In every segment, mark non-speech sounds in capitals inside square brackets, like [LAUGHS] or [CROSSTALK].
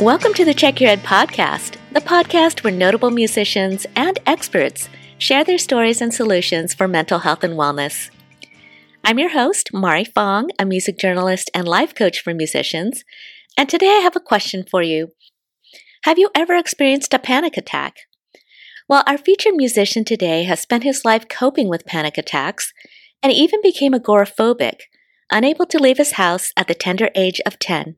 Welcome to the Check Your Head podcast, the podcast where notable musicians and experts share their stories and solutions for mental health and wellness. I'm your host, Mari Fong, a music journalist and life coach for musicians, and today I have a question for you. Have you ever experienced a panic attack? Well, our featured musician today has spent his life coping with panic attacks and even became agoraphobic, unable to leave his house at the tender age of 10.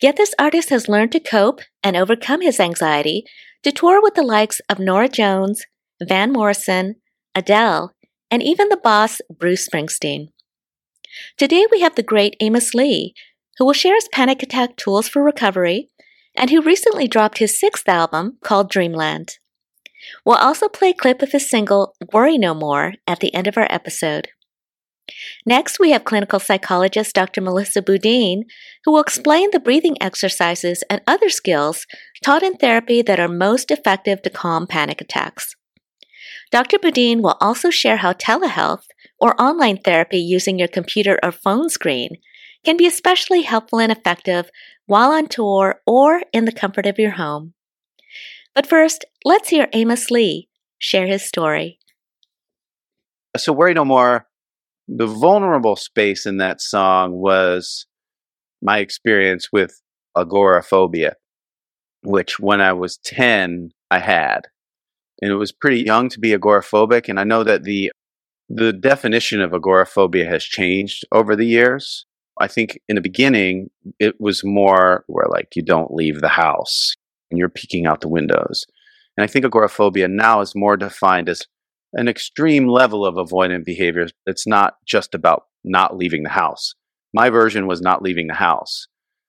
Yet this artist has learned to cope and overcome his anxiety to tour with the likes of Norah Jones, Van Morrison, Adele, and even the boss Bruce Springsteen. Today we have the great Amos Lee, who will share his panic attack tools for recovery and who recently dropped his sixth album called Dreamland. We'll also play a clip of his single Worry No More at the end of our episode. Next, we have clinical psychologist Dr. Melissa Boudin, who will explain the breathing exercises and other skills taught in therapy that are most effective to calm panic attacks. Dr. Boudin will also share how telehealth or online therapy using your computer or phone screen can be especially helpful and effective while on tour or in the comfort of your home. But first, let's hear Amos Lee share his story. So, Worry No More the vulnerable space in that song was my experience with agoraphobia, which when I was 10, I had. And it was pretty young to be agoraphobic. And I know that the the definition of agoraphobia has changed over the years. I think in the beginning, it was more where like you don't leave the house and you're peeking out the windows. And I think agoraphobia now is more defined as an extreme level of avoidant behavior. It's not just about not leaving the house. My version was not leaving the house.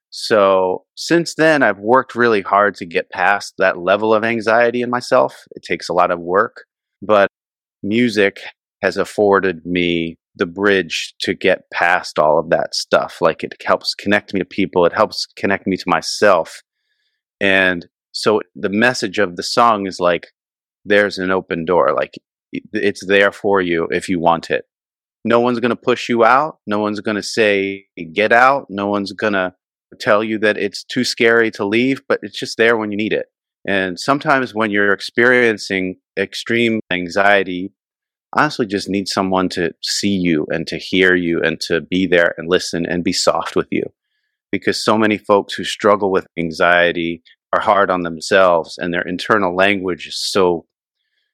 So since then, I've worked really hard to get past that level of anxiety in myself. It takes a lot of work, but music has afforded me the bridge to get past all of that stuff. Like it helps connect me to people, it helps connect me to myself. And so the message of the song is like, there's an open door. Like it's there for you if you want it. No one's going to push you out. No one's going to say, get out. No one's going to tell you that it's too scary to leave, but it's just there when you need it. And sometimes when you're experiencing extreme anxiety, honestly just need someone to see you and to hear you and to be there and listen and be soft with you. Because so many folks who struggle with anxiety are hard on themselves and their internal language is so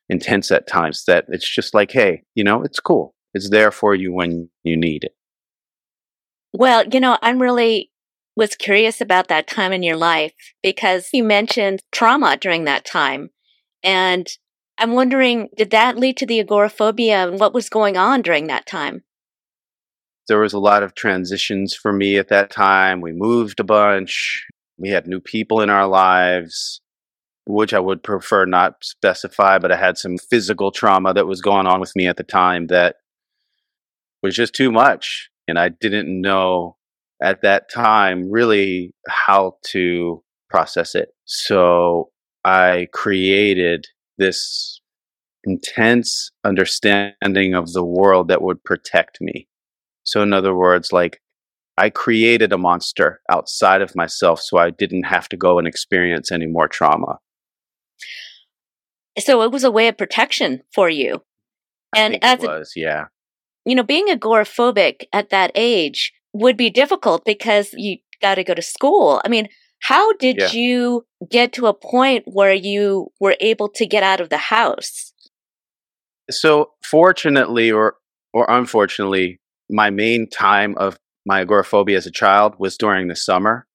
intense at times that it's just like, hey, you know, it's cool. It's there for you when you need it. Well, you know, I'm really was curious about that time in your life because you mentioned trauma during that time. And I'm wondering, did that lead to the agoraphobia and what was going on during that time? There was a lot of transitions for me at that time. We moved a bunch. We had new people in our lives which I would prefer not specify, but I had some physical trauma that was going on with me at the time that was just too much. And I didn't know at that time really how to process it. So I created this intense understanding of the world that would protect me. So, in other words, like I created a monster outside of myself so I didn't have to go and experience any more trauma. So it was a way of protection for you. and as it was, a, yeah. You know, being agoraphobic at that age would be difficult because you got to go to school. I mean, how did yeah. you get to a point where you were able to get out of the house? So, fortunately or or unfortunately, my main time of my agoraphobia as a child was during the summer.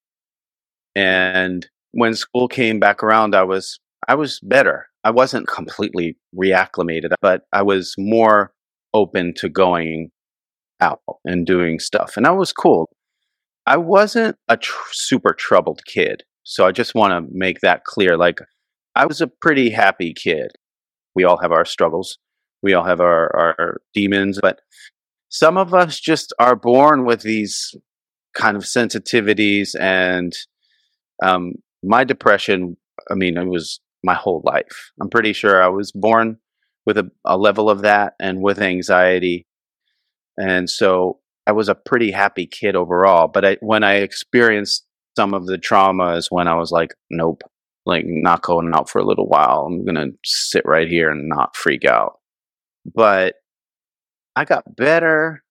And when school came back around, I was I was better. I wasn't completely reacclimated, but I was more open to going out and doing stuff. And that was cool. I wasn't a tr- super troubled kid. So I just want to make that clear. Like, I was a pretty happy kid. We all have our struggles, we all have our, our demons, but some of us just are born with these kind of sensitivities. And um, my depression, I mean, it was my whole life. I'm pretty sure I was born with a, a level of that and with anxiety. And so I was a pretty happy kid overall. But I, when I experienced some of the trauma is when I was like, nope, like not going out for a little while. I'm going to sit right here and not freak out. But I got better.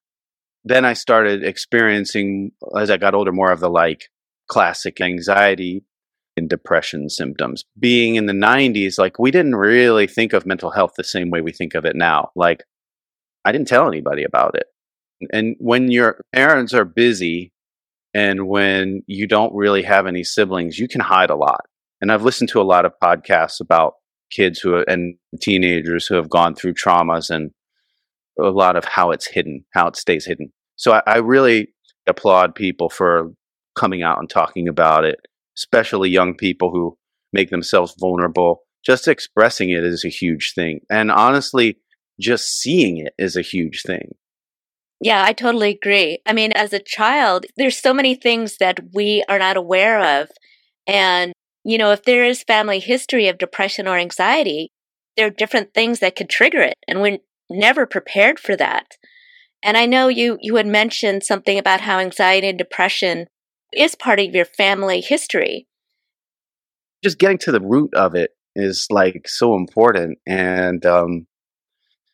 Then I started experiencing, as I got older, more of the like classic anxiety and depression symptoms. Being in the 90s, like we didn't really think of mental health the same way we think of it now. Like I didn't tell anybody about it. And when your parents are busy and when you don't really have any siblings, you can hide a lot. And I've listened to a lot of podcasts about kids who are, and teenagers who have gone through traumas and a lot of how it's hidden, how it stays hidden. So I, I really applaud people for coming out and talking about it, especially young people who make themselves vulnerable. Just expressing it is a huge thing. And honestly, just seeing it is a huge thing. Yeah, I totally agree. I mean, as a child, there's so many things that we are not aware of. And, you know, if there is family history of depression or anxiety, there are different things that could trigger it. And we're never prepared for that. And I know you, you had mentioned something about how anxiety and depression is part of your family history. Just getting to the root of it is like so important. And um,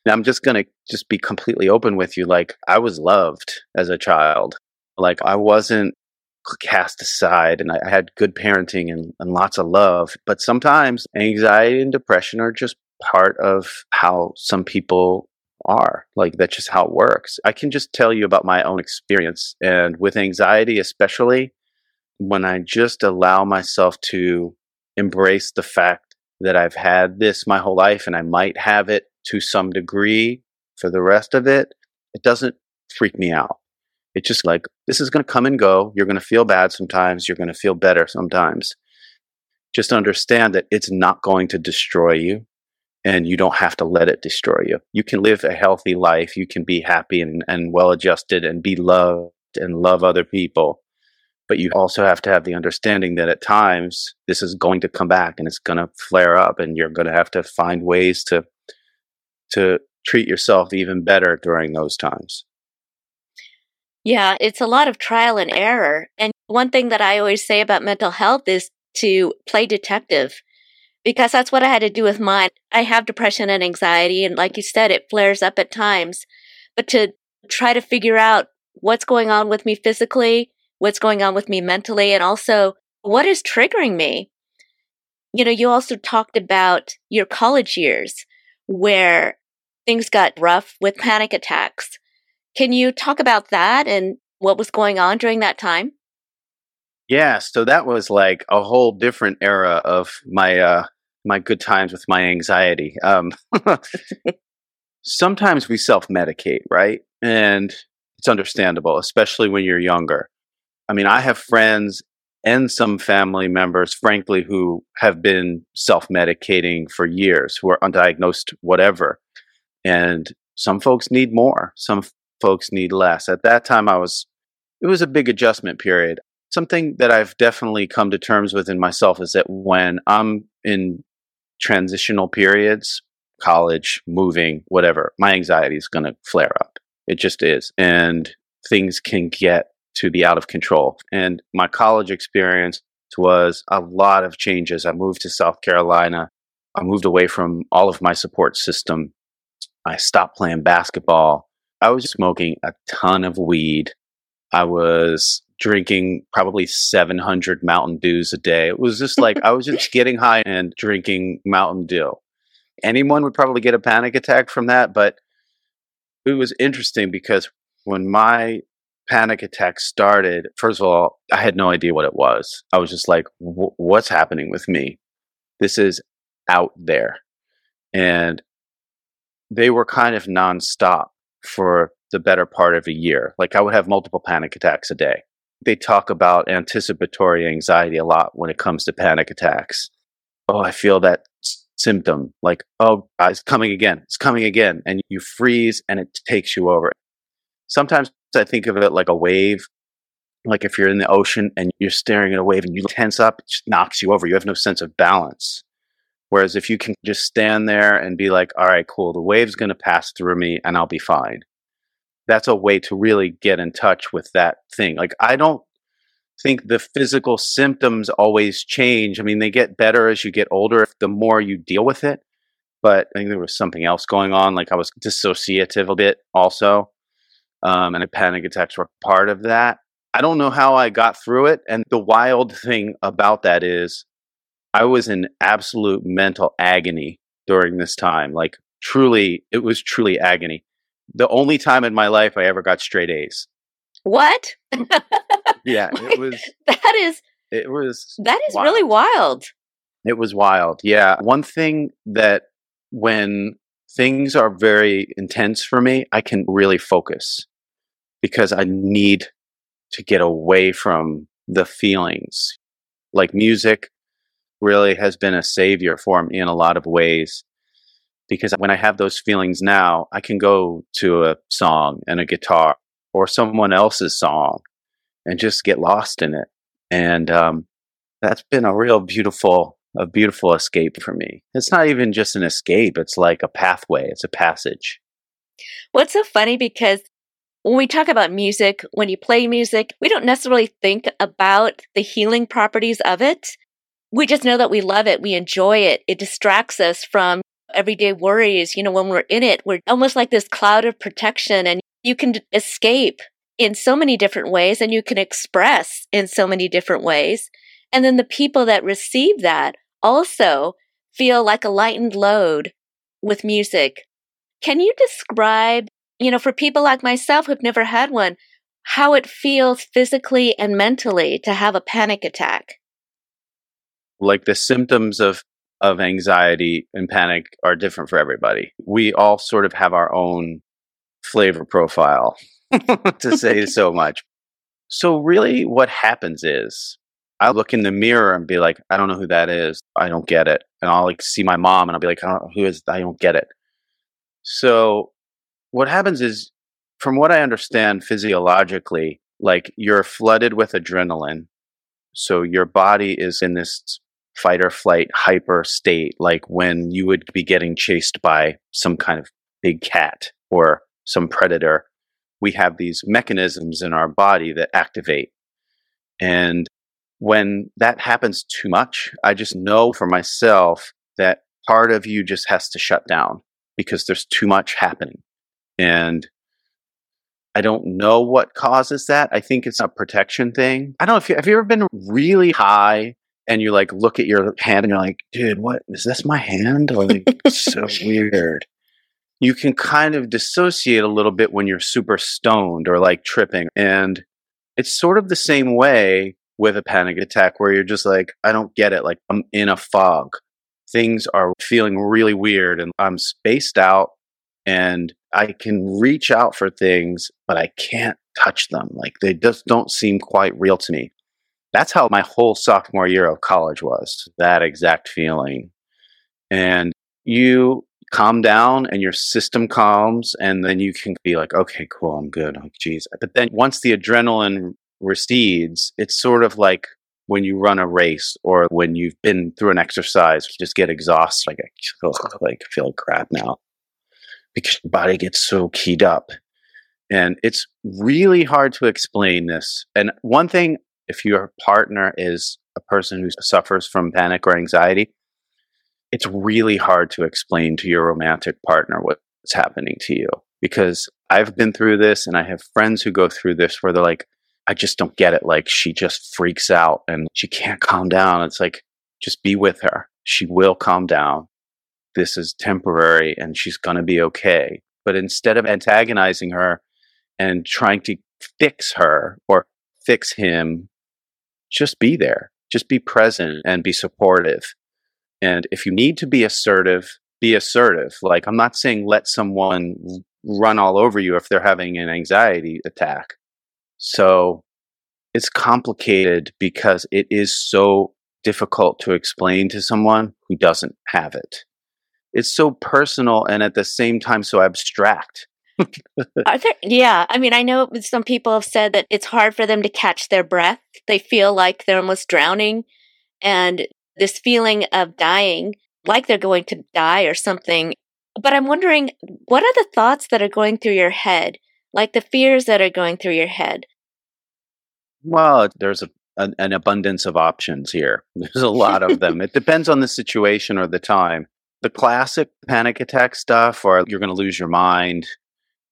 I'm just going to just be completely open with you. Like, I was loved as a child. Like, I wasn't cast aside and I, had good parenting and, and lots of love. But sometimes anxiety and depression are just part of how some people are. Like, that's just how it works. I can just tell you about my own experience. And with anxiety, especially when I just allow myself to embrace the fact that I've had this my whole life and I might have it to some degree for the rest of it, it doesn't freak me out. It's just like, this is going to come and go. You're going to feel bad sometimes. You're going to feel better sometimes. Just understand that it's not going to destroy you and you don't have to let it destroy you. You can live a healthy life. You can be happy and, and well adjusted and be loved and love other people. But you also have to have the understanding that at times this is going to come back and it's going to flare up and you're going to have to find ways to to treat yourself even better during those times. Yeah, it's a lot of trial and error. And one thing that I always say about mental health is to play detective because that's what I had to do with mine. I have depression and anxiety, and like you said, it flares up at times. But to try to figure out what's going on with me physically, what's going on with me mentally, and also what is triggering me. You know, you also talked about your college years where things got rough with panic attacks. Can you talk about that and what was going on during that time? Yeah, so that was like a whole different era of my uh my good times with my anxiety. Um [LAUGHS] sometimes we self-medicate, right? And it's understandable, especially when you're younger. I mean, I have friends and some family members, frankly, who have been self medicating for years, who are undiagnosed, whatever. And some folks need more, some folks need less. At that time, I was, it was a big adjustment period. Something that I've definitely come to terms with in myself is that when I'm in transitional periods, college, moving, whatever, my anxiety is going to flare up. It just is. And things can get to be out of control. And my college experience was a lot of changes. I moved to South Carolina. I moved away from all of my support system. I stopped playing basketball. I was smoking a ton of weed. I was drinking probably 700 Mountain Dews a day. It was just like I was just [LAUGHS] getting high and drinking Mountain Dew. Anyone would probably get a panic attack from that, but it was interesting because when my panic attack started, first of all, I had no idea what it was. I was just like, what's happening with me? This is out there. And they were kind of nonstop for the better part of a year. Like I would have multiple panic attacks a day. They talk about anticipatory anxiety a lot when it comes to panic attacks. Oh, I feel that symptom like, oh, ah, it's coming again. It's coming again. And you freeze and it takes you over. Sometimes I think of it like a wave. Like if you're in the ocean and you're staring at a wave and you tense up, it knocks you over. You have no sense of balance. Whereas if you can just stand there and be like, all right, cool, the wave's going to pass through me and I'll be fine. That's a way to really get in touch with that thing. Like, I don't think the physical symptoms always change. I mean, they get better as you get older, the more you deal with it. But I think there was something else going on. Like I was dissociative a bit also. Um, and panic attacks were part of that. I don't know how I got through it. And the wild thing about that is I was in absolute mental agony during this time. Like truly, it was truly agony. The only time in my life I ever got straight A's. What? [LAUGHS] yeah, it was. That is. It was. That is wild. really wild. It was wild. Yeah. One thing that when things are very intense for me, I can really focus because I need to get away from the feelings. Like music really has been a savior for me in a lot of ways because when I have those feelings now, I can go to a song and a guitar or someone else's song and just get lost in it. And um, that's been a real beautiful, a beautiful escape for me. It's not even just an escape; it's like a pathway. It's a passage. What's so funny because when we talk about music, when you play music, we don't necessarily think about the healing properties of it. We just know that we love it. We enjoy it. It distracts us from everyday worries. You know, when we're in it, we're almost like this cloud of protection and you can escape in so many different ways and you can express in so many different ways. And then the people that receive that also feel like a lightened load with music. Can you describe, you know, for people like myself who've never had one, how it feels physically and mentally to have a panic attack? Like the symptoms of of anxiety and panic are different for everybody. We all sort of have our own flavor profile, to [LAUGHS] say so much. So, really, what happens is I look in the mirror and be like, I don't know who that is. I don't get it. And I'll like see my mom and I'll be like, who is, I don't get it. So, what happens is, from what I understand physiologically, like you're flooded with adrenaline. So, your body is in this fight or flight hyper state, like when you would be getting chased by some kind of big cat or some predator, we have these mechanisms in our body that activate. And when that happens too much, I just know for myself that part of you just has to shut down because there's too much happening. And I don't know what causes that. I think it's a protection thing. I don't know if you have you ever been really high and you like look at your hand and you're like, dude, what is this my hand? Like so [LAUGHS] weird you can kind of dissociate a little bit when you're super stoned or like tripping. And it's sort of the same way with a panic attack where you're just like, I don't get it. Like I'm in a fog. Things are feeling really weird and I'm spaced out and I can reach out for things, but I can't touch them. Like they just don't seem quite real to me. That's how my whole sophomore year of college was that exact feeling. And you calm down and your system calms and then you can be like okay cool i'm good. Like geez. But then once the adrenaline recedes it's sort of like when you run a race or when you've been through an exercise you just get exhausted like [LAUGHS] like, I feel like crap now. Because your body gets so keyed up. And it's really hard to explain this. And one thing if your partner is a person who suffers from panic or anxiety it's really hard to explain to your romantic partner what's happening to you because I've been through this and I have friends who go through this where they're like, I just don't get it. Like she just freaks out and she can't calm down. It's like, just be with her. She will calm down. This is temporary and she's going to be okay. But instead of antagonizing her and trying to fix her or fix him, just be there. Just be present and be supportive. And if you need to be assertive, be assertive. Like, I'm not saying let someone run all over you if they're having an anxiety attack. So it's complicated because it is so difficult to explain to someone who doesn't have it. It's so personal and at the same time so abstract. There, yeah, I mean, I know some people have said that it's hard for them to catch their breath. They feel like they're almost drowning. And this feeling of dying, like they're going to die or something. But I'm wondering, what are the thoughts that are going through your head? Like the fears that are going through your head? Well, there's a, an, an abundance of options here. [LAUGHS] There's a lot of them. It depends on the situation or the time. The classic panic attack stuff, or you're going to lose your mind,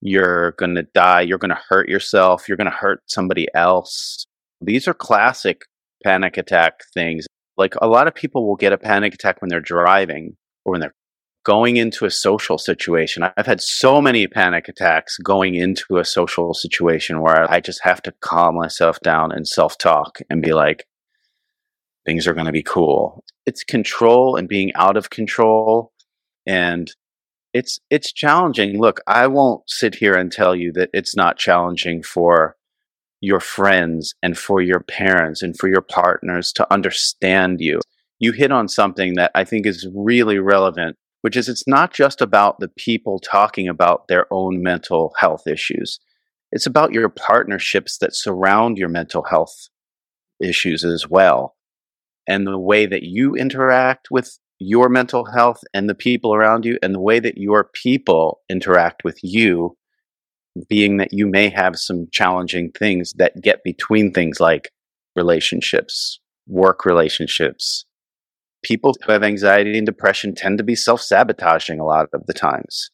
you're going to die, you're going to hurt yourself, you're going to hurt somebody else. These are classic panic attack things. Like a lot of people will get a panic attack when they're driving or when they're going into a social situation. I've had so many panic attacks going into a social situation where I just have to calm myself down and self talk and be like, things are going to be cool. It's control and being out of control. And it's it's challenging. Look, I won't sit here and tell you that it's not challenging for your friends and for your parents and for your partners to understand you. You hit on something that I think is really relevant, which is it's not just about the people talking about their own mental health issues. It's about your partnerships that surround your mental health issues as well. And the way that you interact with your mental health and the people around you, and the way that your people interact with you being that you may have some challenging things that get between things like relationships, work relationships. People who have anxiety and depression tend to be self sabotaging a lot of the times.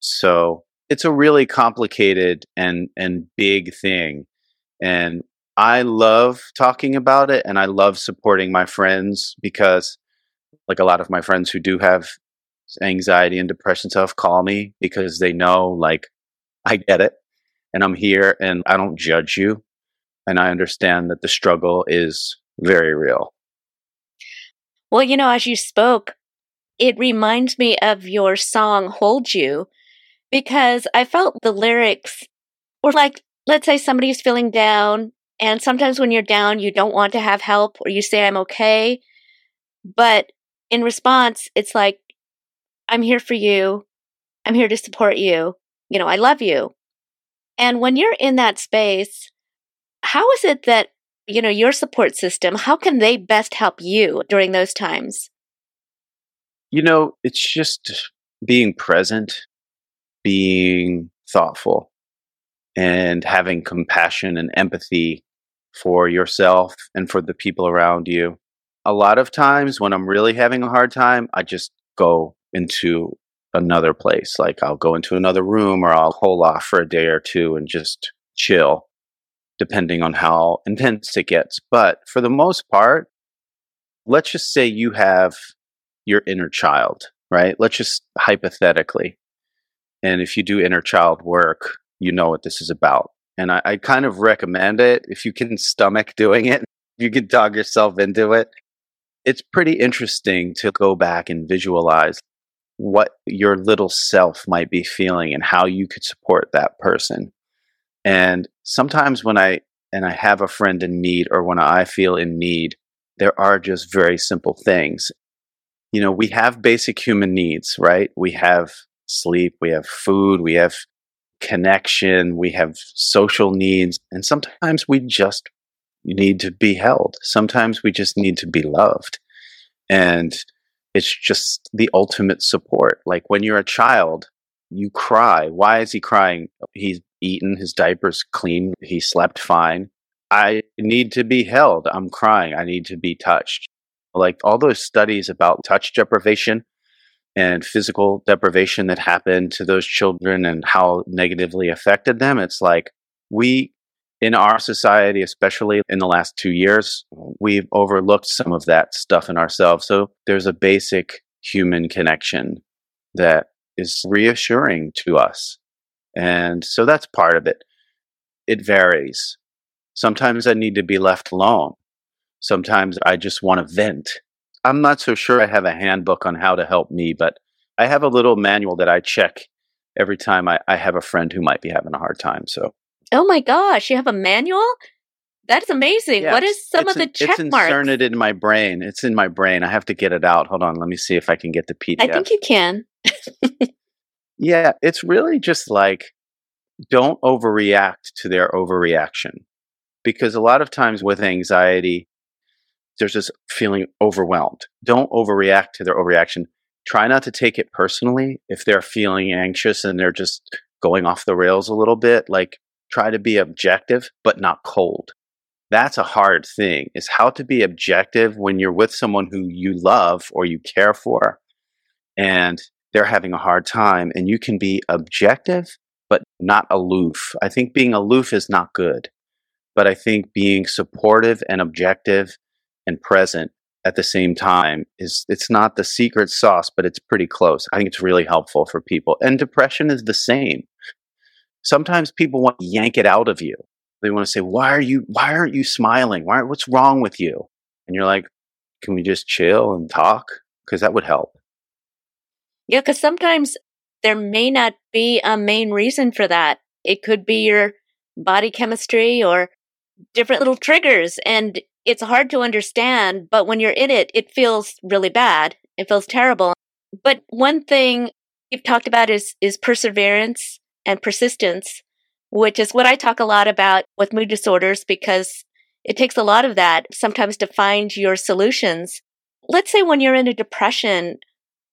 So it's a really complicated and, and big thing. And I love talking about it and I love supporting my friends because, like a lot of my friends who do have anxiety and depression stuff, call me because they know, like, I get it. And I'm here and I don't judge you. And I understand that the struggle is very real. Well, you know, as you spoke, it reminds me of your song Hold You because I felt the lyrics were like, let's say somebody's feeling down. And sometimes when you're down, you don't want to have help or you say, I'm okay. But in response, it's like, I'm here for you. I'm here to support you you know, I love you. And when you're in that space, how is it that, you know, your support system, how can they best help you during those times? You know, it's just being present, being thoughtful, and having compassion and empathy for yourself and for the people around you. A lot of times when I'm really having a hard time, I just go into another place. Like I'll go into another room or I'll hole off for a day or two and just chill, depending on how [LAUGHS] intense it gets. But for the most part, let's just say you have your inner child, right? Let's just hypothetically. And if you do inner child work, you know what this is about. And I, I kind of recommend it if you can stomach doing it, [LAUGHS] you can talk yourself into it. It's pretty interesting to go back and visualize what your little self might be feeling and how you could support that person. And sometimes when I and I have a friend in need or when I feel in need, there are just very simple things. You know, we have basic human needs, right? We have sleep, we have food, we have connection, we have social needs, and sometimes we just need to be held. Sometimes we just need to be loved. And it's just the ultimate support. Like when you're a child, you cry. Why is he crying? He's eaten, his diaper's clean, he slept fine. I need to be held. I'm crying. I need to be touched. Like all those studies about touch deprivation and physical deprivation that happened to those children and how negatively affected them, it's like we in our society, especially in the last two years, we've overlooked some of that stuff in ourselves. So there's a basic human connection that is reassuring to us. And so that's part of it. It varies. Sometimes I need to be left alone. Sometimes I just want to vent. I'm not so sure I have a handbook on how to help me, but I have a little manual that I check every time I, I have a friend who might be having a hard time. So Oh my gosh, you have a manual? That's amazing. what is some of the check it's marks? It's inserted in my brain. It's in my brain. I have to get it out. Hold on. Let me see if I can get the PDF. I think you can. [LAUGHS] yeah, it's really just like don't overreact to their overreaction. Because a lot of times with anxiety, there's this feeling overwhelmed. Don't overreact to their overreaction. Try not to take it personally if they're feeling anxious and they're just going off the rails a little bit. Like try to be objective, but not cold. that's a hard thing is how to be objective when you're with someone who you love or you care for and they're having a hard time and you can be objective but not aloof. I think being aloof is not good, but I think being supportive and objective and present at the same time is it's not the secret sauce, but it's pretty close. I think it's really helpful for people. And depression is the same. Sometimes people want to yank it out of you. They want to say, "Why are you why aren't you smiling? Why what's wrong with you?" And you're like, "Can we just chill and talk?" Because that would help. Yeah, because sometimes there may not be a main reason for that. It could be your body chemistry or different little triggers. And it's hard to understand, but when you're in it, it feels really bad. It feels terrible. But one thing you've talked about is, is perseverance and persistence, which is what I talk a lot about with mood disorders because it takes a lot of that sometimes to find your solutions. Let's say when you're in a depression,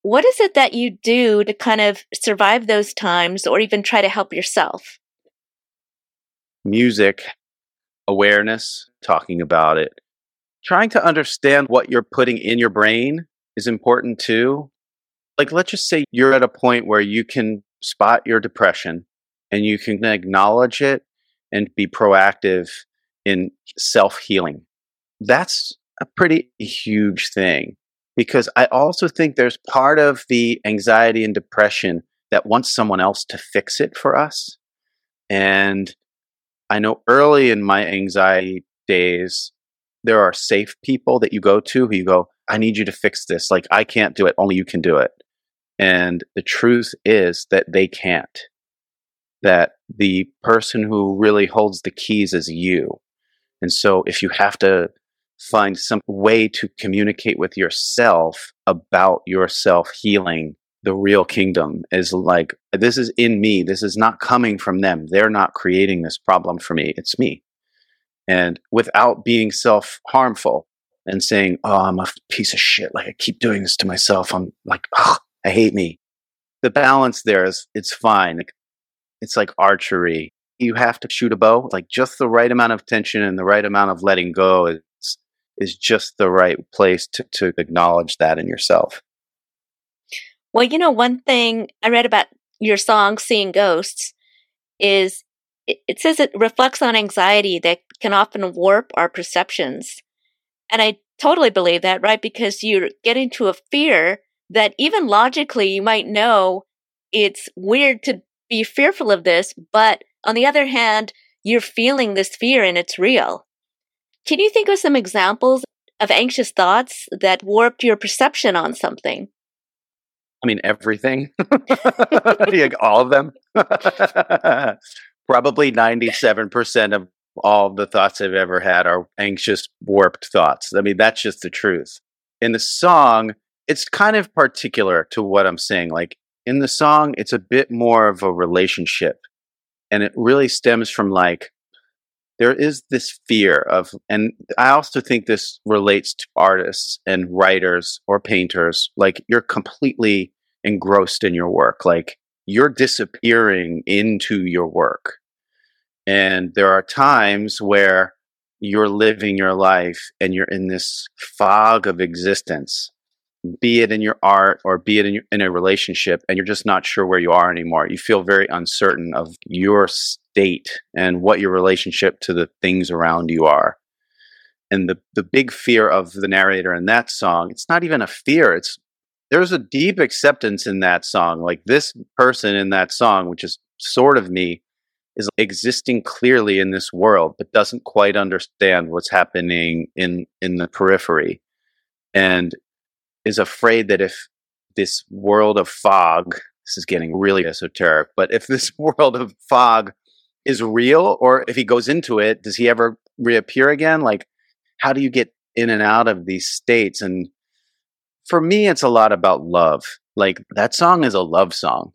what is it that you do to kind of survive those times or even try to help yourself? Music, awareness, talking about it, trying to understand what you're putting in your brain is important too. Like, let's just say you're at a point where you can spot your depression and you can acknowledge it and be proactive in self healing. That's a pretty huge thing because I also think there's part of the anxiety and depression that wants someone else to fix it for us. And I know early in my anxiety days, there are safe people that you go to who you go, I need you to fix this. Like, I can't do it, only you can do it. And the truth is that they can't. That the person who really holds the keys is you. And so if you have to find some way to communicate with yourself about yourself healing. The real kingdom is like, this is in me. This is not coming from them. They're not creating this problem for me. It's me. And without being self harmful and saying, oh, I'm a piece of shit. Like I keep doing this to myself. I'm like, oh, I hate me. The balance there is, it's fine. It's like archery. You have to shoot a bow, like just the right amount of tension and the right amount of letting go is is just the right place to, to acknowledge that in yourself. Well, you know, one thing I read about your song, Seeing Ghosts, is it, it says it reflects on anxiety that can often warp our perceptions. And I totally believe that, right? Because you get into a fear that even logically you might know it's weird to be fearful of this, but on the other hand, you're feeling this fear and it's real. Can you think of some examples of anxious thoughts that warped your perception on something? I mean, everything. [LAUGHS] all of them. [LAUGHS] Probably 97% of all the thoughts I've ever had are anxious, warped thoughts. I mean, that's just the truth. In the song, it's kind of particular to what I'm saying. Like in the song, it's a bit more of a relationship. And it really stems from like there is this fear of, and I also think this relates to artists and writers or painters. Like you're completely engrossed in your work. Like you're disappearing into your work. And there are times where you're living your life and you're in this fog of existence be it in your art or be it in, your, in a relationship, and you're just not sure where you are anymore. You feel very uncertain of your state and what your relationship to the things around you are. And the, the big fear of the narrator in that song, it's not even a fear. It's there's a deep acceptance in that song. Like this person in that song, which is sort of me, is existing clearly in this world, but doesn't quite understand what's happening in in the periphery. And is afraid that if this world of fog, this is getting really esoteric, but if this [LAUGHS] world of fog is real or if he goes into it, does he ever reappear again? Like, how do you get in and out of these states? And for me, it's a lot about love. Like, that song is a love song,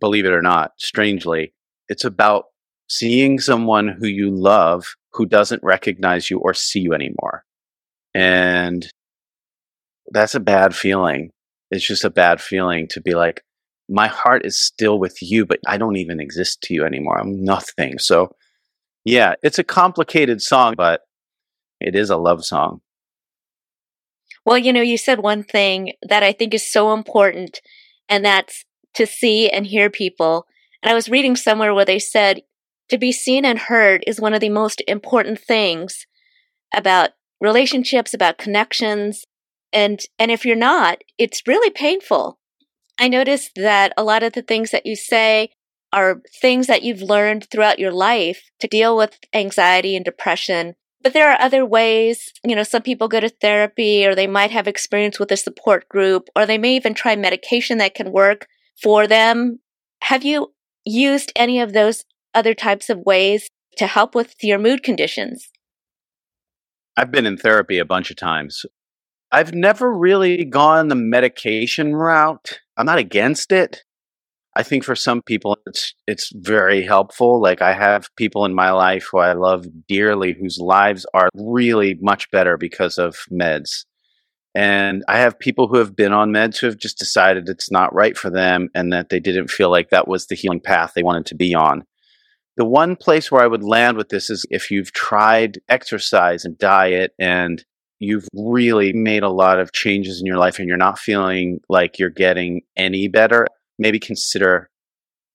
believe it or not, strangely. It's about seeing someone who you love who doesn't recognize you or see you anymore. And that's a bad feeling. It's just a bad feeling to be like, my heart is still with you, but I don't even exist to you anymore. I'm nothing. So, yeah, it's a complicated song, but It is a love song. Well, you know, you said one thing that I think is so important, and that's to see and hear people. And I was reading somewhere where they said to be seen and heard is one of the most important things about relationships, about connections. And, and if you're not, it's really painful. I noticed that a lot of the things that you say are things that you've learned throughout your life to deal with anxiety and depression. But there are other ways, you know, some people go to therapy or they might have experience with a support group or they may even try medication that can work for them. Have you used any of those other types of ways to help with your mood conditions? I've been in therapy a bunch of times. I've never really gone the medication route. I'm not against it. I think for some people it's it's very helpful. Like I have people in my life who I love dearly whose lives are really much better because of meds. And I have people who have been on meds who have just decided it's not right for them and that they didn't feel like that was the healing path they wanted to be on. The one place where I would land with this is if you've tried exercise and diet and you've really made a lot of changes in your life and you're not feeling like you're getting any better, maybe consider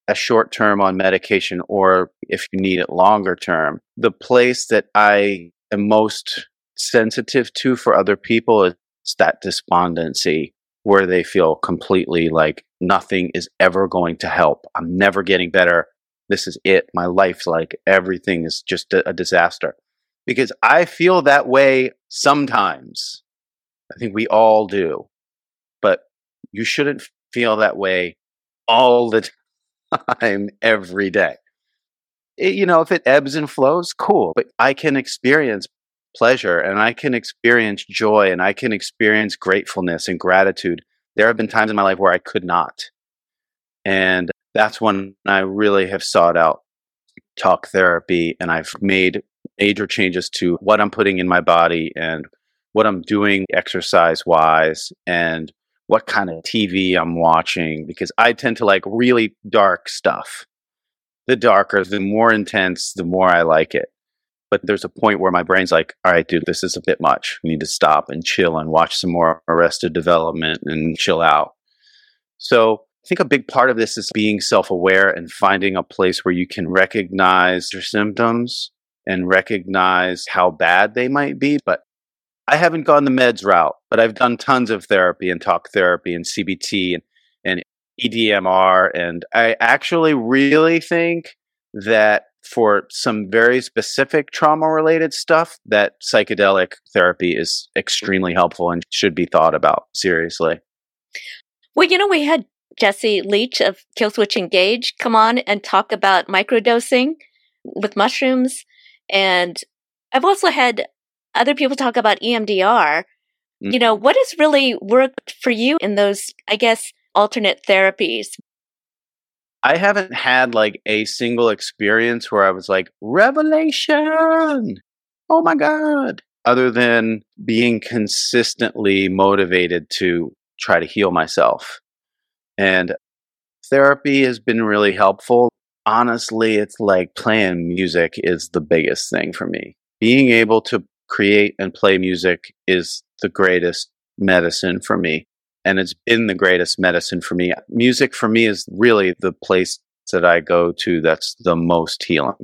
a short term on medication or if you need it longer term. The place that I am most sensitive to for other people is that despondency where they feel completely like nothing is ever going to help. I'm never getting better. This is it. My life's like everything is just a, disaster. Because I feel that way sometimes. I think we all do. But you shouldn't feel that way all the [LAUGHS] time, every day. It, you know, if it ebbs and flows, cool. But I can experience pleasure and I can experience joy and I can experience gratefulness and gratitude. There have been times in my life where I could not. And that's when I really have sought out talk therapy and I've made major changes to what I'm putting in my body and what I'm doing exercise wise and what kind of TV I'm watching because I tend to like really dark stuff. The darker, the more intense, the more I like it. But there's a point where my brain's like, all right, dude, this is a bit much. We need to stop and chill and watch some more Arrested Development and chill out. So I think a big part of this is being self aware and finding a place where you can recognize your symptoms and recognize how bad they might be, but I haven't gone the meds route, but I've done tons of therapy and talk therapy and CBT and, and EMDR. And I actually really think that for some very specific trauma related stuff, that psychedelic therapy is extremely helpful and should be thought about seriously. Well, you know, we had Jesse Leach of Killswitch Engage come on and talk about microdosing with mushrooms. And I've also had other people talk about EMDR. Mm-hmm. You know, what has really worked for you in those, I guess, alternate therapies? I haven't had like a single experience where I was like, revelation. Oh my God. Other than being consistently motivated to try to heal myself. And therapy has been really helpful. Honestly, it's like playing music is the biggest thing for me. Being able to create and play music is the greatest medicine for me. And it's been the greatest medicine for me. Music for me is really the place that I go to that's the most healing.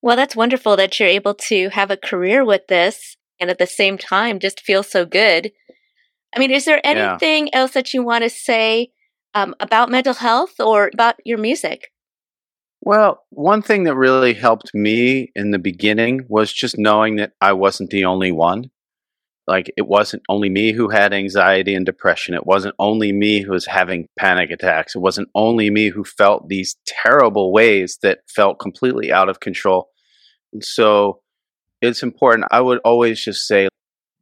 Well, that's wonderful that you're able to have a career with this and at the same time just feel so good. I mean, is there anything yeah. else that you want to say um, about mental health or about your music? Well, one thing that really helped me in the beginning was just knowing that I wasn't the only one. Like, it wasn't only me who had anxiety and depression. It wasn't only me who was having panic attacks. It wasn't only me who felt these terrible ways that felt completely out of control. And so it's important. I would always just say,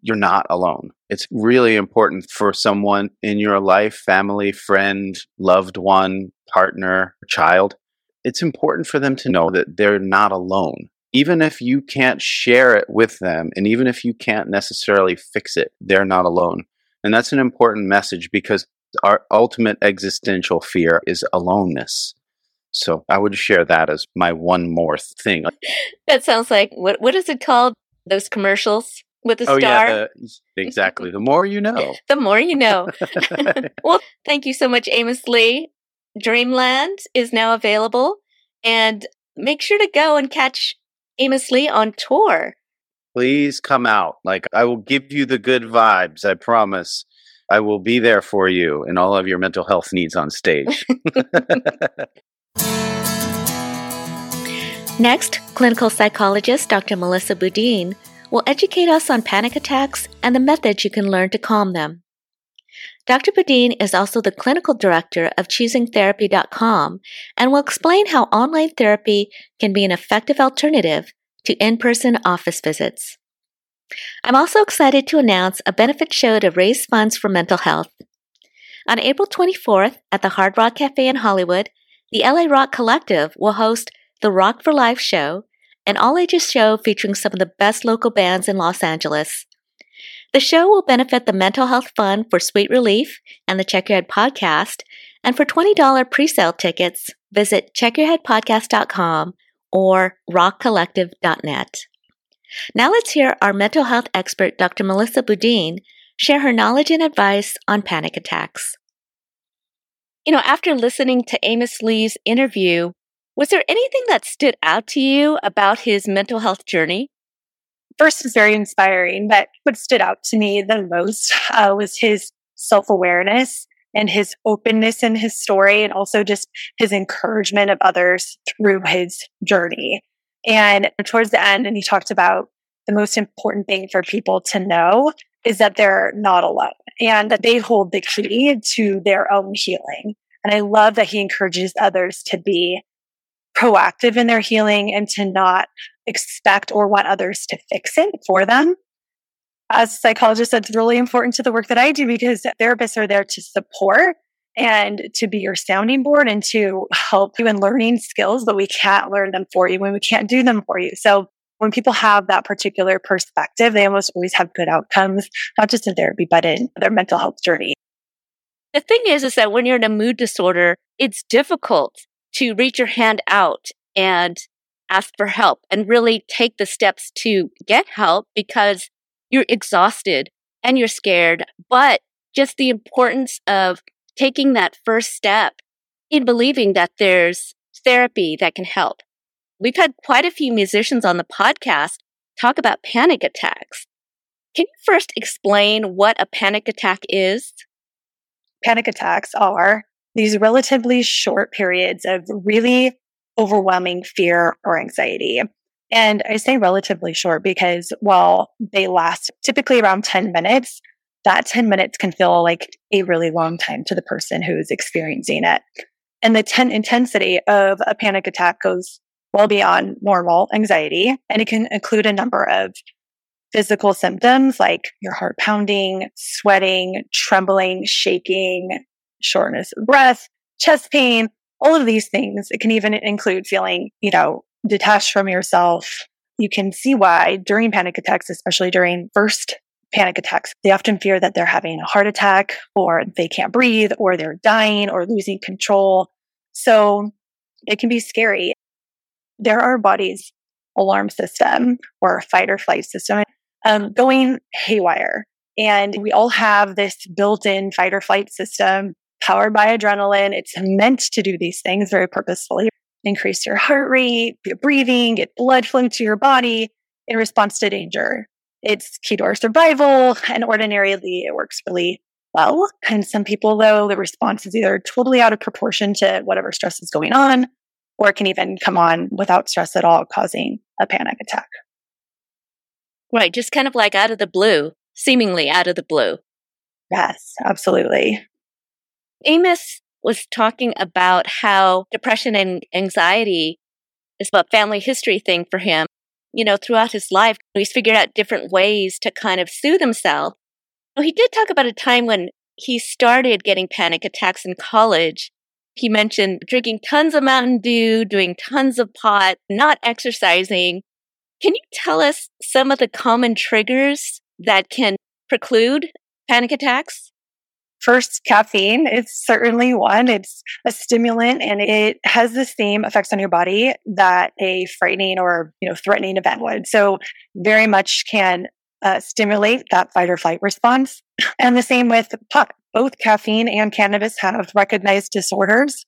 you're not alone. It's really important for someone in your life, family, friend, loved one, partner, child, it's important for them to know that they're not alone. Even if you can't share it with them, and even if you can't necessarily fix it, they're not alone. And that's an important message because our ultimate existential fear is aloneness. So I would share that as my one more thing. that sounds like what what is it called? those commercials with the oh star. yeah, the, exactly. The more you know. [LAUGHS] the more you know. [LAUGHS] [LAUGHS] well, thank you so much, Amos Lee. Dreamland is now available, and make sure to go and catch Amos Lee on tour. Please come out. Like I will give you the good vibes. I promise. I will be there for you and all of your mental health needs on stage. [LAUGHS] Next, clinical psychologist Dr. Melissa Boudin will educate us on panic attacks and the methods you can learn to calm them. Dr. Boudin is also the clinical director of choosingtherapy.com and will explain how online therapy can be an effective alternative to in person office visits. I'm also excited to announce a benefit show to raise funds for mental health. On April 24th at the Hard Rock Cafe in Hollywood, the LA Rock Collective will host the Rock for Life show, an all ages show featuring some of the best local bands in Los Angeles. The show will benefit the Mental Health Fund for Sweet Relief and the Check Your Head podcast. And for $20 pre sale tickets, visit checkyourheadpodcast.com or rockcollective.net. Now let's hear our mental health expert, Dr. Melissa Boudin, share her knowledge and advice on panic attacks. You know, after listening to Amos Lee's interview, was there anything that stood out to you about his mental health journey? First, was very inspiring, but what stood out to me the most uh, was his self awareness and his openness in his story, and also just his encouragement of others through his journey. And towards the end, and he talked about the most important thing for people to know is that they're not alone and that they hold the key to their own healing. And I love that he encourages others to be proactive in their healing and to not expect or want others to fix it for them. As a psychologist, that's really important to the work that I do because therapists are there to support and to be your sounding board and to help you in learning skills, but we can't learn them for you when we can't do them for you. So when people have that particular perspective, they almost always have good outcomes, not just in therapy, but in their mental health journey. The thing is, is that when you're in a mood disorder, it's difficult to reach your hand out and ask for help and really take the steps to get help because you're exhausted and you're scared. But just the importance of taking that first step in believing that there's therapy that can help. We've had quite a few musicians on the podcast talk about panic attacks. Can you first explain what a panic attack is? Panic attacks are these relatively short periods of really overwhelming fear or anxiety. And I say relatively short because while they last typically around 10 minutes, that 10 minutes can feel like a really long time to the person who's experiencing it. And the ten- intensity of a panic attack goes well beyond normal anxiety, and it can include a number of physical symptoms like your heart pounding, sweating, trembling, shaking, shortness of breath, chest pain, all of these things. It can even include feeling, you know, detached from yourself. You can see why during panic attacks, especially during first panic attacks, they often fear that they're having a heart attack or they can't breathe or they're dying or losing control. So it can be scary. There are body's alarm system or fight or flight system um, going haywire. And we all have this built in fight or flight system powered by adrenaline. It's meant to do these things very purposefully. Increase your heart rate, your breathing, get blood flowing to your body in response to danger. It's key to our survival, and ordinarily it works really well. And some people, though, the response is either totally out of proportion to whatever stress is going on, or it can even come on without stress at all, causing a panic attack. Right, just kind of like out of the blue, seemingly out of the blue. Yes, absolutely. Amos was talking about how depression and anxiety is a family history thing for him. You know, throughout his life, he's figured out different ways to kind of soothe himself. He did talk about a time when he started getting panic attacks in college. He mentioned drinking tons of Mountain Dew, doing tons of pot, not exercising. Can you tell us some of the common triggers that can preclude panic attacks? First, caffeine. It's certainly one. It's a stimulant and it has the same effects on your body that a frightening or, you know, threatening event would. So very much can uh, stimulate that fight or flight response. [CLEARS THROAT] And the same with. Both caffeine and cannabis have recognized disorders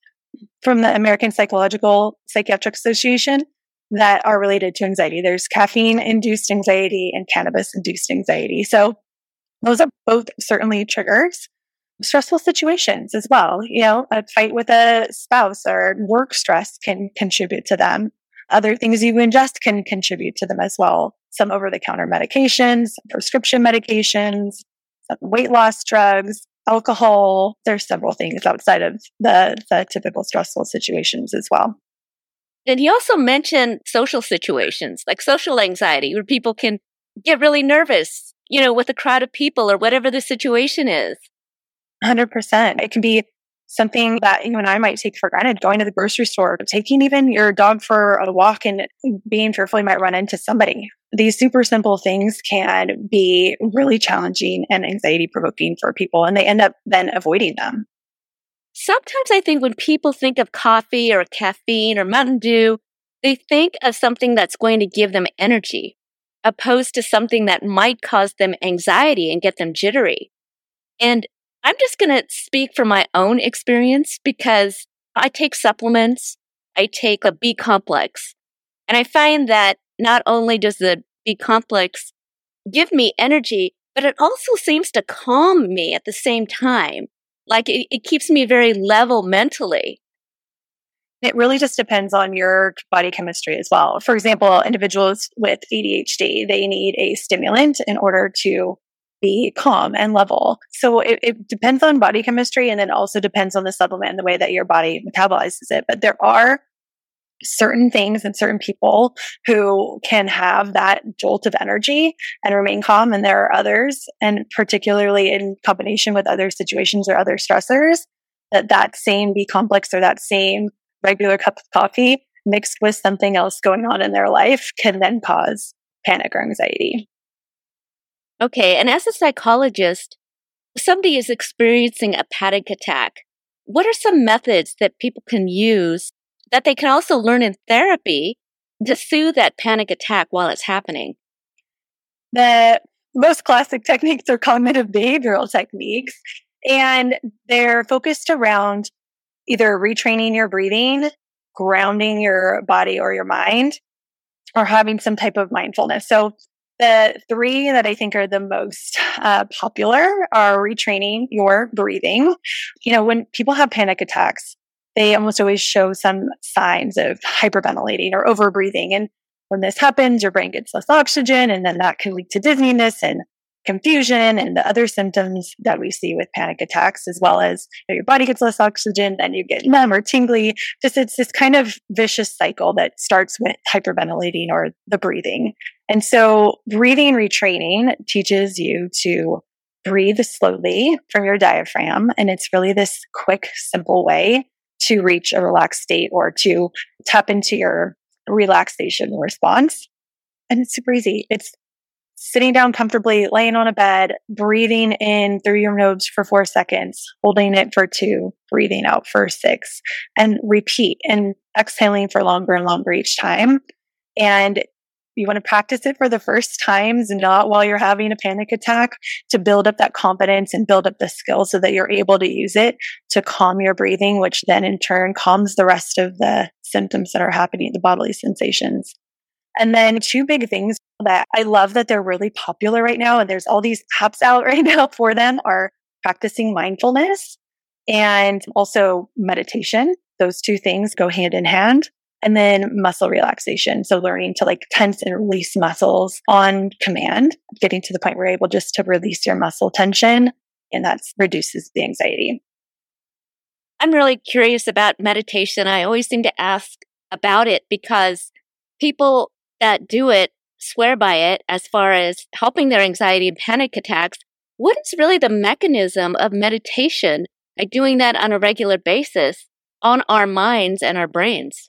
from the American Psychological Psychiatric Association that are related to anxiety. There's caffeine induced anxiety and cannabis induced anxiety. So those are both certainly triggers stressful situations as well. You know, a fight with a spouse or work stress can contribute to them. Other things you ingest can contribute to them as well. Some over the counter medications, prescription medications, weight loss drugs, alcohol. There's several things outside of the, the typical stressful situations as well. And he also mentioned social situations like social anxiety where people can get really nervous, you know, with a crowd of people or whatever the situation is. 100%. It can be something that you and I might take for granted going to the grocery store, taking even your dog for a walk and being fearful you might run into somebody. These super simple things can be really challenging and anxiety provoking for people, and they end up then avoiding them. Sometimes I think when people think of coffee or caffeine or Mountain Dew, they think of something that's going to give them energy, opposed to something that might cause them anxiety and get them jittery. And I'm just going to speak from my own experience because I take supplements, I take a B complex, and I find that not only does the B complex give me energy, but it also seems to calm me at the same time. Like it, it keeps me very level mentally. It really just depends on your body chemistry as well. For example, individuals with ADHD, they need a stimulant in order to be calm and level. So it, it, depends on body chemistry and then also depends on the supplement and the way that your body metabolizes it. But there are certain things and certain people who can have that jolt of energy and remain calm. And there are others, and particularly in combination with other situations or other stressors, that that same B complex or that same regular cup of coffee mixed with something else going on in their life can then cause panic or anxiety. Okay. And as a psychologist, somebody is experiencing a panic attack. What are some methods that people can use that they can also learn in therapy to soothe that panic attack while it's happening? The most classic [LAUGHS] techniques are cognitive behavioral techniques, and they're focused around either retraining your breathing, grounding your body or your mind, or having some type of mindfulness. So the three that I think are the most uh, popular are retraining your breathing. You know, when people have panic attacks, they almost always show some signs of hyperventilating or overbreathing. And when this happens, your brain gets less oxygen, and then that can lead to dizziness and confusion and the other symptoms that we see with panic attacks, as well as you know, your body gets less oxygen, then you get numb or tingly. Just it's this kind of vicious cycle that starts with hyperventilating or the breathing. And so breathing retraining teaches you to breathe slowly from your diaphragm. And it's really this quick, simple way to reach a relaxed state or to tap into your relaxation response. And it's super easy. It's sitting down comfortably, laying on a bed, breathing in through your nose for four seconds, holding it for two, breathing out for six, and repeat and exhaling for longer and longer each time. And you want to practice it for the first times, not while you're having a panic attack to build up that confidence and build up the skill so that you're able to use it to calm your breathing, which then in turn calms the rest of the symptoms that are happening, the bodily sensations. And then two big things that I love that they're really popular right now. And there's all these apps [LAUGHS] out right now for them are practicing mindfulness and also meditation. Those two things go hand in hand. And then muscle relaxation. So learning to like tense and release muscles on command, getting to the point where you're able just to release your muscle tension. And that reduces the anxiety. I'm really curious about meditation. I always seem to ask about it because people that do it swear by it as far as helping their anxiety and panic attacks. What is really the mechanism of meditation, like doing that on a regular basis on our minds and our brains?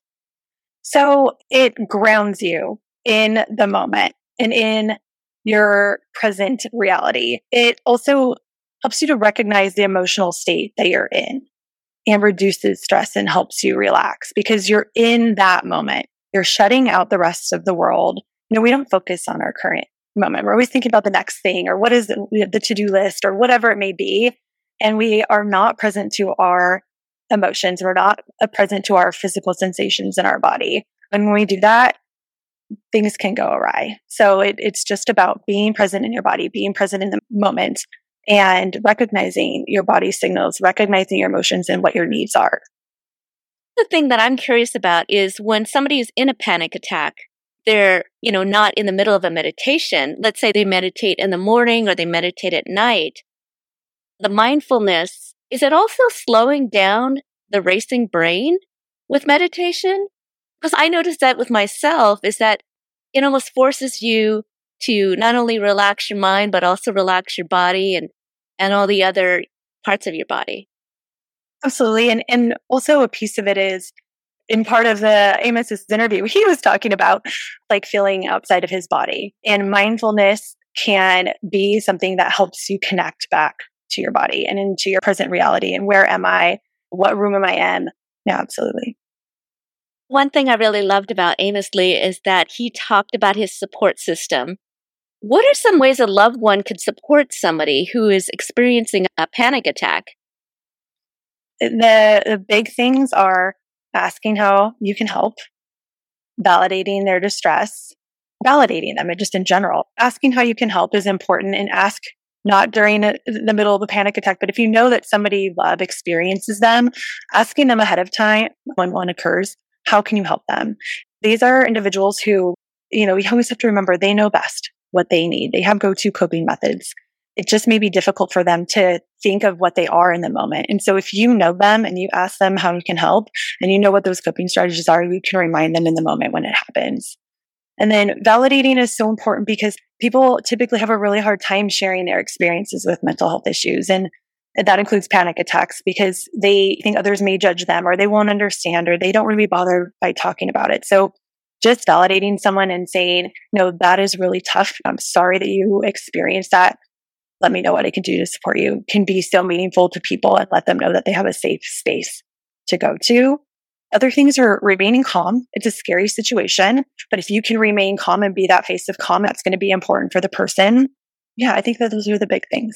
So it grounds you in the moment and in your present reality. It also helps you to recognize the emotional state that you're in and reduces stress and helps you relax because you're in that moment. You're shutting out the rest of the world. You know, we don't focus on our current moment. We're always thinking about the next thing or what is the, to do list or whatever it may be. And we are not present to our emotions. We're not present to our physical sensations in our body. And when we do that, things can go awry. So it, it's just about being present in your body, being present in the moment, and recognizing your body signals, recognizing your emotions and what your needs are. The thing that I'm curious about is when somebody is in a panic attack, they're, you know, not in the middle of a meditation. Let's say they meditate in the morning or they meditate at night. The mindfulness, is it also slowing down the racing brain with meditation? Because I noticed that with myself is that it almost forces you to not only relax your mind, but also relax your body and, and all the other parts of your body. Absolutely. And, and also a piece of it is in part of the Amos's interview, he was talking about like feeling outside of his body and mindfulness can be something that helps you connect back to your body and into your present reality. And where am I? What room am I in? Yeah, absolutely. One thing I really loved about Amos Lee is that he talked about his support system. What are some ways a loved one could support somebody who is experiencing a panic attack? The, the big things are asking how you can help, validating their distress, validating them, and just in general, asking how you can help is important and ask not during a, the middle of a panic attack, but if you know that somebody you love experiences them, asking them ahead of time when one occurs, how can you help them? These are individuals who, you know, we always have to remember they know best what they need. They have go to coping methods. It just may be difficult for them to think of what they are in the moment. And so if you know them and you ask them how you can help and you know what those coping strategies are, you can remind them in the moment when it happens. And then validating is so important because people typically have a really hard time sharing their experiences with mental health issues. And that includes panic attacks because they think others may judge them or they won't understand or they don't really bother by talking about it. So just validating someone and saying, no, that is really tough. I'm sorry that you experienced that. Let me know what I can do to support you can be so meaningful to people and let them know that they have a safe space to go to. Other things are remaining calm. It's a scary situation, but if you can remain calm and be that face of calm, that's going to be important for the person. Yeah, I think that those are the big things.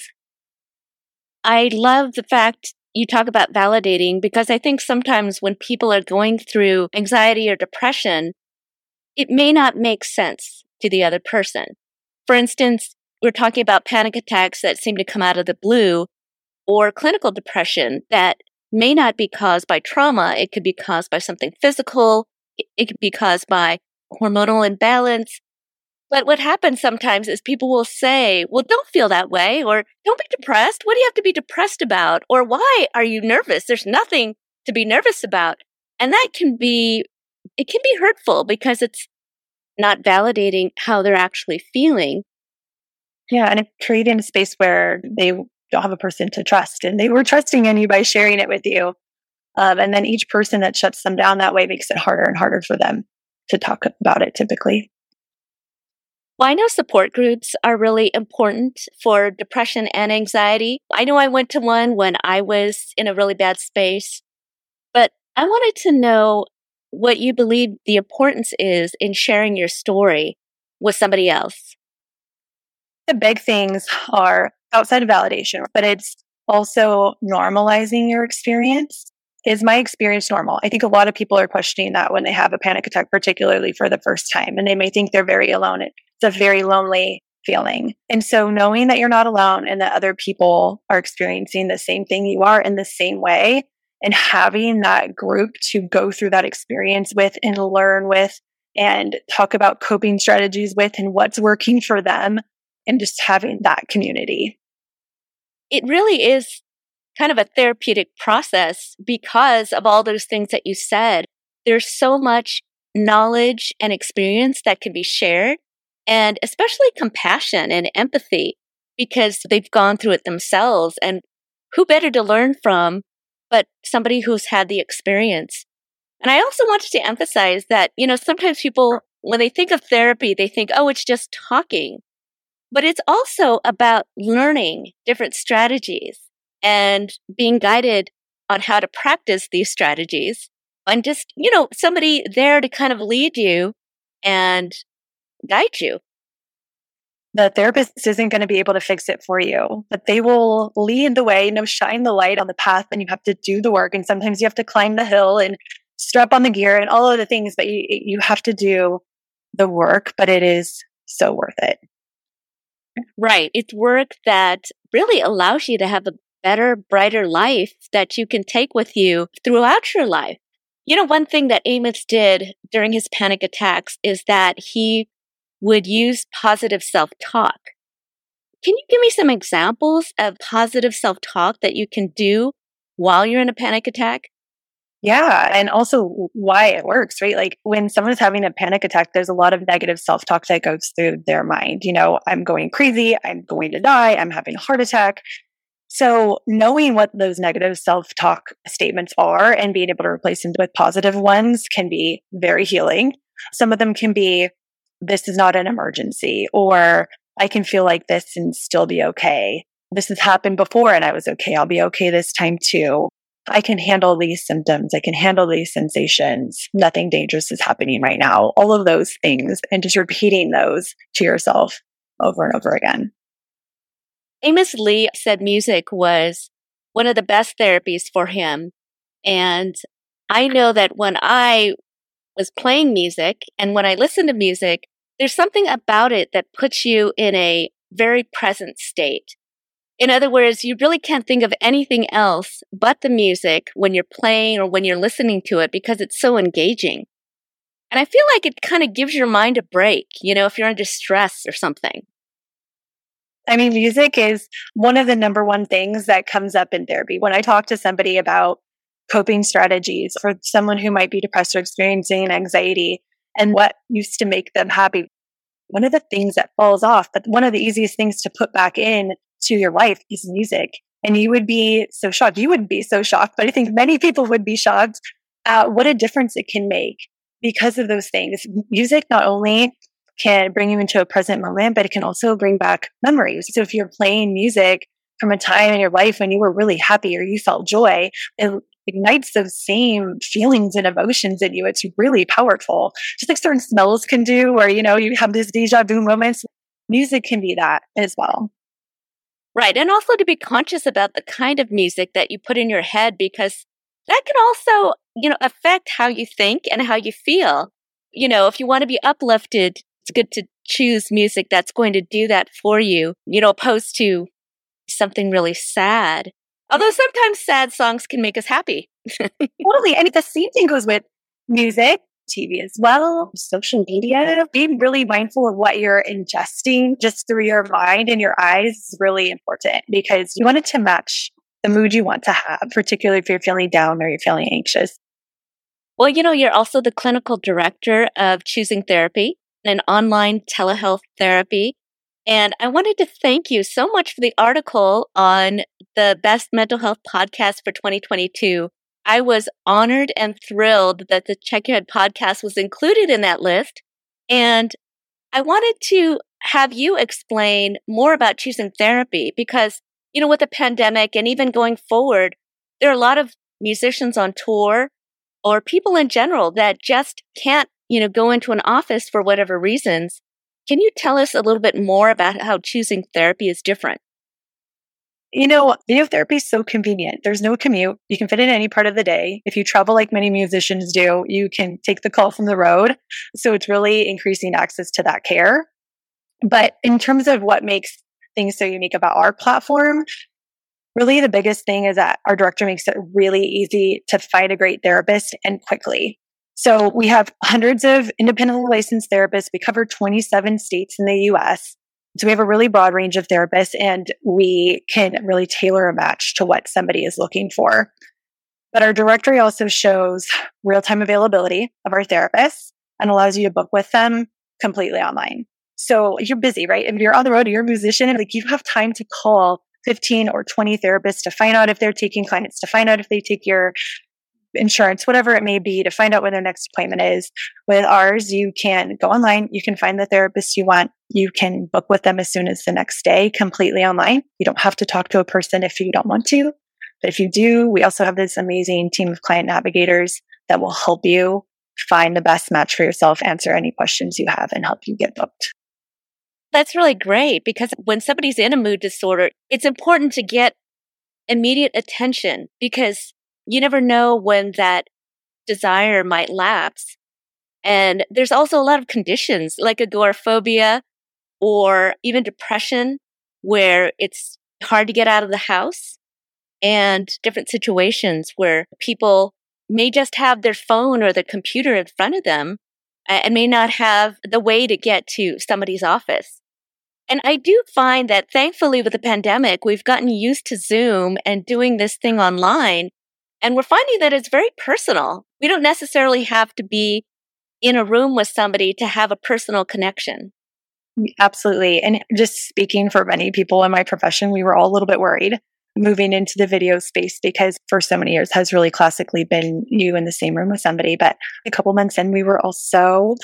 I love the fact you talk about validating because I think sometimes when people are going through anxiety or depression, it may not make sense to the other person. For instance, we're talking about panic attacks that seem to come out of the blue or clinical depression that may not be caused by trauma. It could be caused by something physical. It could be caused by hormonal imbalance. But what happens sometimes is people will say, well, don't feel that way, or don't be depressed. What do you have to be depressed about? Or why are you nervous? There's nothing to be nervous about. And that can be, it can be hurtful because it's not validating how they're actually feeling. Yeah. And creating a space where they don't have a person to trust and they were trusting in you by sharing it with you. Um, and then each person that shuts them down that way makes it harder and harder for them to talk about it typically. Well, I know support groups are really important for depression and anxiety. I know I went to one when I was in a really bad space, but I wanted to know what you believe the importance is in sharing your story with somebody else. The big things are outside of validation, but it's also normalizing your experience. Is my experience normal? I think a lot of people are questioning that when they have a panic attack, particularly for the first time, and they may think they're very alone. It's a very lonely feeling. And so knowing that you're not alone and that other people are experiencing the same thing you are in the same way and having that group to go through that experience with and learn with and talk about coping strategies with and what's working for them and just having that community. It really is kind of a therapeutic process because of all those things that you said. There's so much knowledge and experience that can be shared and especially compassion and empathy because they've gone through it themselves. And who better to learn from but somebody who's had the experience? And I also wanted to emphasize that, you know, sometimes people, when they think of therapy, they think, oh, it's just talking. But it's also about learning different strategies and being guided on how to practice these strategies and just, you know, somebody there to kind of lead you and guide you. The therapist isn't going to be able to fix it for you, but they will lead the way, you know, shine the light on the path, and you have to do the work. And sometimes you have to climb the hill and strap on the gear and all of the things, but you, you have to do the work, but it is so worth it. Right. It's work that really allows you to have a better, brighter life that you can take with you throughout your life. You know, one thing that Amos did during his panic attacks is that he would use positive self talk. Can you give me some examples of positive self talk that you can do while you're in a panic attack? Yeah. And also why it works, right? Like when someone's having a panic attack, there's a lot of negative self talk that goes through their mind. You know, I'm going crazy. I'm going to die. I'm having a heart attack. So knowing what those negative self-talk statements are and being able to replace them with positive ones can be very healing. Some of them can be, this is not an emergency or I can feel like this and still be okay. This has happened before and I was okay. I'll be okay this time too. I can handle these symptoms. I can handle these sensations. Nothing dangerous is happening right now. All of those things and just repeating those to yourself over and over again. Amos Lee said music was one of the best therapies for him. And I know that when I was playing music and when I listen to music, there's something about it that puts you in a very present state. In other words, you really can't think of anything else but the music when you're playing or when you're listening to it because it's so engaging. And I feel like it kind of gives your mind a break, you know, if you're under stress or something. I mean, music is one of the number one things that comes up in therapy. When I talk to somebody about coping strategies for someone who might be depressed or experiencing anxiety and what used to make them happy, one of the things that falls off, but one of the easiest things to put back in to your life is music. And you would be so shocked. You wouldn't be so shocked, but I think many people would be shocked at what a difference it can make because of those things. Music not only can bring you into a present moment, but it can also bring back memories. So if you're playing music from a time in your life when you were really happy or you felt joy, it ignites those same feelings and emotions in you. It's really powerful. Just like certain smells can do, or, you know, you have these deja vu moments. Music can be that as well. Right. And also to be conscious about the kind of music that you put in your head because that can also, you know, affect how you think and how you feel. You know, if you want to be uplifted, it's good to choose music that's going to do that for you, you know, opposed to something really sad. Although sometimes sad songs can make us happy. [LAUGHS] totally. And the same thing goes with music, TV as well, social media. Being really mindful of what you're ingesting just through your mind and your eyes is really important because you want it to match the mood you want to have, particularly if you're feeling down or you're feeling anxious. Well, you know, you're also the clinical director of Choosing Therapy and online telehealth therapy. And I wanted to thank you so much for the article on the best mental health podcast for 2022. I was honored and thrilled that the Check Your Head podcast was included in that list. And I wanted to have you explain more about choosing therapy because, you know, with the pandemic and even going forward, there are a lot of musicians on tour or people in general that just can't you know, go into an office for whatever reasons. Can you tell us a little bit more about how choosing therapy is different? You know, video therapy is so convenient. There's no commute. You can fit in any part of the day. If you travel like many musicians do, you can take the call from the road. So it's really increasing access to that care. But in terms of what makes things so unique about our platform, really the biggest thing is that our director makes it really easy to find a great therapist and quickly. So we have hundreds of independently licensed therapists. We cover 27 states in the US. So we have a really broad range of therapists and we can really tailor a match to what somebody is looking for. But our directory also shows real time availability of our therapists and allows you to book with them completely online. So you're busy, right? If you're on the road, you're a musician, like you have time to call 15 or 20 therapists to find out if they're taking clients, to find out if they take your insurance, whatever it may be, to find out when their next appointment is. With ours, you can go online, you can find the therapist you want, you can book with them as soon as the next day completely online. You don't have to talk to a person if you don't want to. But if you do, we also have this amazing team of client navigators that will help you find the best match for yourself, answer any questions you have, and help you get booked. That's really great because when somebody's in a mood disorder, it's important to get immediate attention because you never know when that desire might lapse. And there's also a lot of conditions like agoraphobia or even depression where it's hard to get out of the house and different situations where people may just have their phone or the computer in front of them and may not have the way to get to somebody's office. And I do find that thankfully with the pandemic, we've gotten used to Zoom and doing this thing online. And we're finding that it's very personal. We don't necessarily have to be in a room with somebody to have a personal connection. Mm, absolutely. And just speaking for many people in my profession, we were all a little bit worried moving into the video space because for so many years has really classically been you in the same room with somebody. But a couple months in, we were all so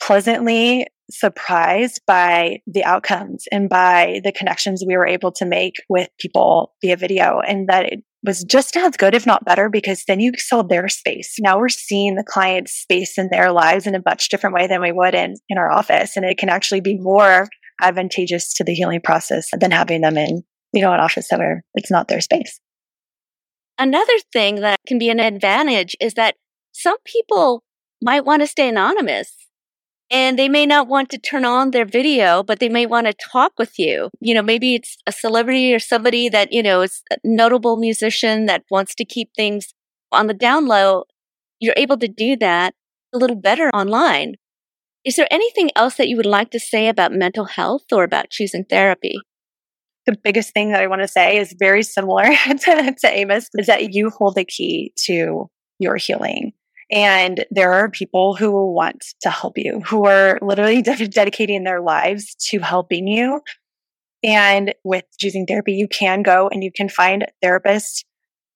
pleasantly surprised by the outcomes and by the connections we were able to make with people via video and that it was just as good, if not better, because then you saw their space. Now we're seeing the client's space in their lives in a much different way than we would in, in our office. And it can actually be more advantageous to the healing process than having them in, you know, an office where it's not their space. Another thing that can be an advantage is that some people might want to stay anonymous and they may not want to turn on their video, but they may want to talk with you. You know, maybe it's a celebrity or somebody that, you know, is a notable musician that wants to keep things on the down low. You're able to do that a little better online. Is there anything else that you would like to say about mental health or about choosing therapy? The biggest thing that I want to say is very similar [LAUGHS] to, to Amos is that you hold the key to your healing. And there are people who want to help you, who are literally [LAUGHS] de- dedicating their lives to helping you. And with choosing therapy, you can go and you can find therapists.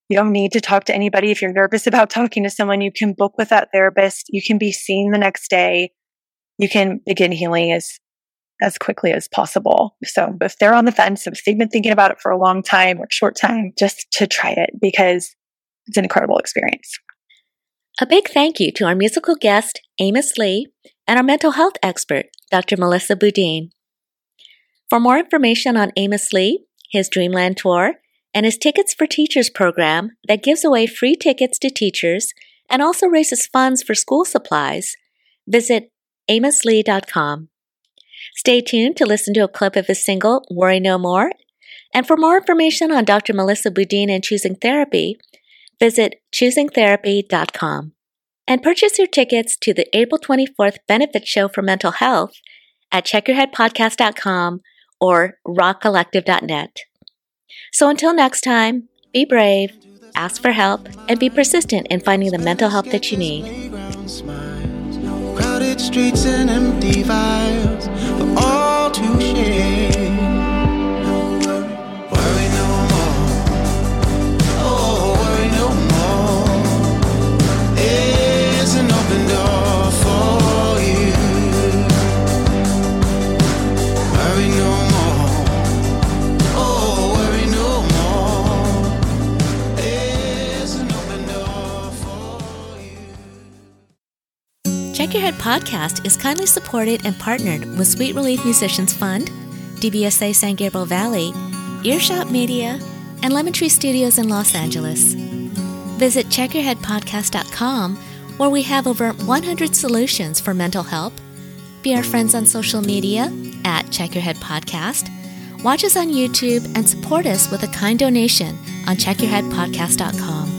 You don't need to talk to anybody. If you're nervous [LAUGHS] about talking to someone, you can book with that therapist. You can be seen the next day. You can begin healing as as quickly as possible. So if they're on the fence, if they've been thinking about it for a long time or short time, just to try it because it's an incredible experience. A big thank you to our musical guest, Amos Lee, and our mental health expert, Dr. Melissa Boudin. For more information on Amos Lee, his Dreamland Tour, and his Tickets for Teachers program that gives away free tickets to teachers and also raises funds for school supplies, visit amoslee.com. Stay tuned to listen to a clip of his single, Worry No More. And for more information on Dr. Melissa Boudin and choosing therapy, visit choosingtherapy.com and purchase your tickets to the April 24th benefit show for mental health at checkyourheadpodcast.com or rockcollective.net. So until next time, be brave, ask for help, and be persistent in finding the mental health that you need. Crowded streets and empty all to share. Check your Head podcast is kindly supported and partnered with Sweet Relief Musicians Fund, DBSA San Gabriel Valley, Earshot Media, and Lemon Tree Studios in Los Angeles. Visit checkyourheadpodcast.com where we have over 100 solutions for mental health. Be our friends on social media at Check Your Head Podcast. Watch us on YouTube and support us with a kind donation on checkyourheadpodcast.com.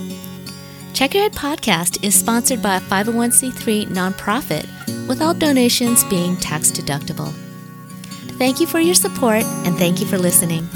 Check Your Head podcast is sponsored by a 501c3 nonprofit, with all donations being tax deductible. Thank you for your support and thank you for listening.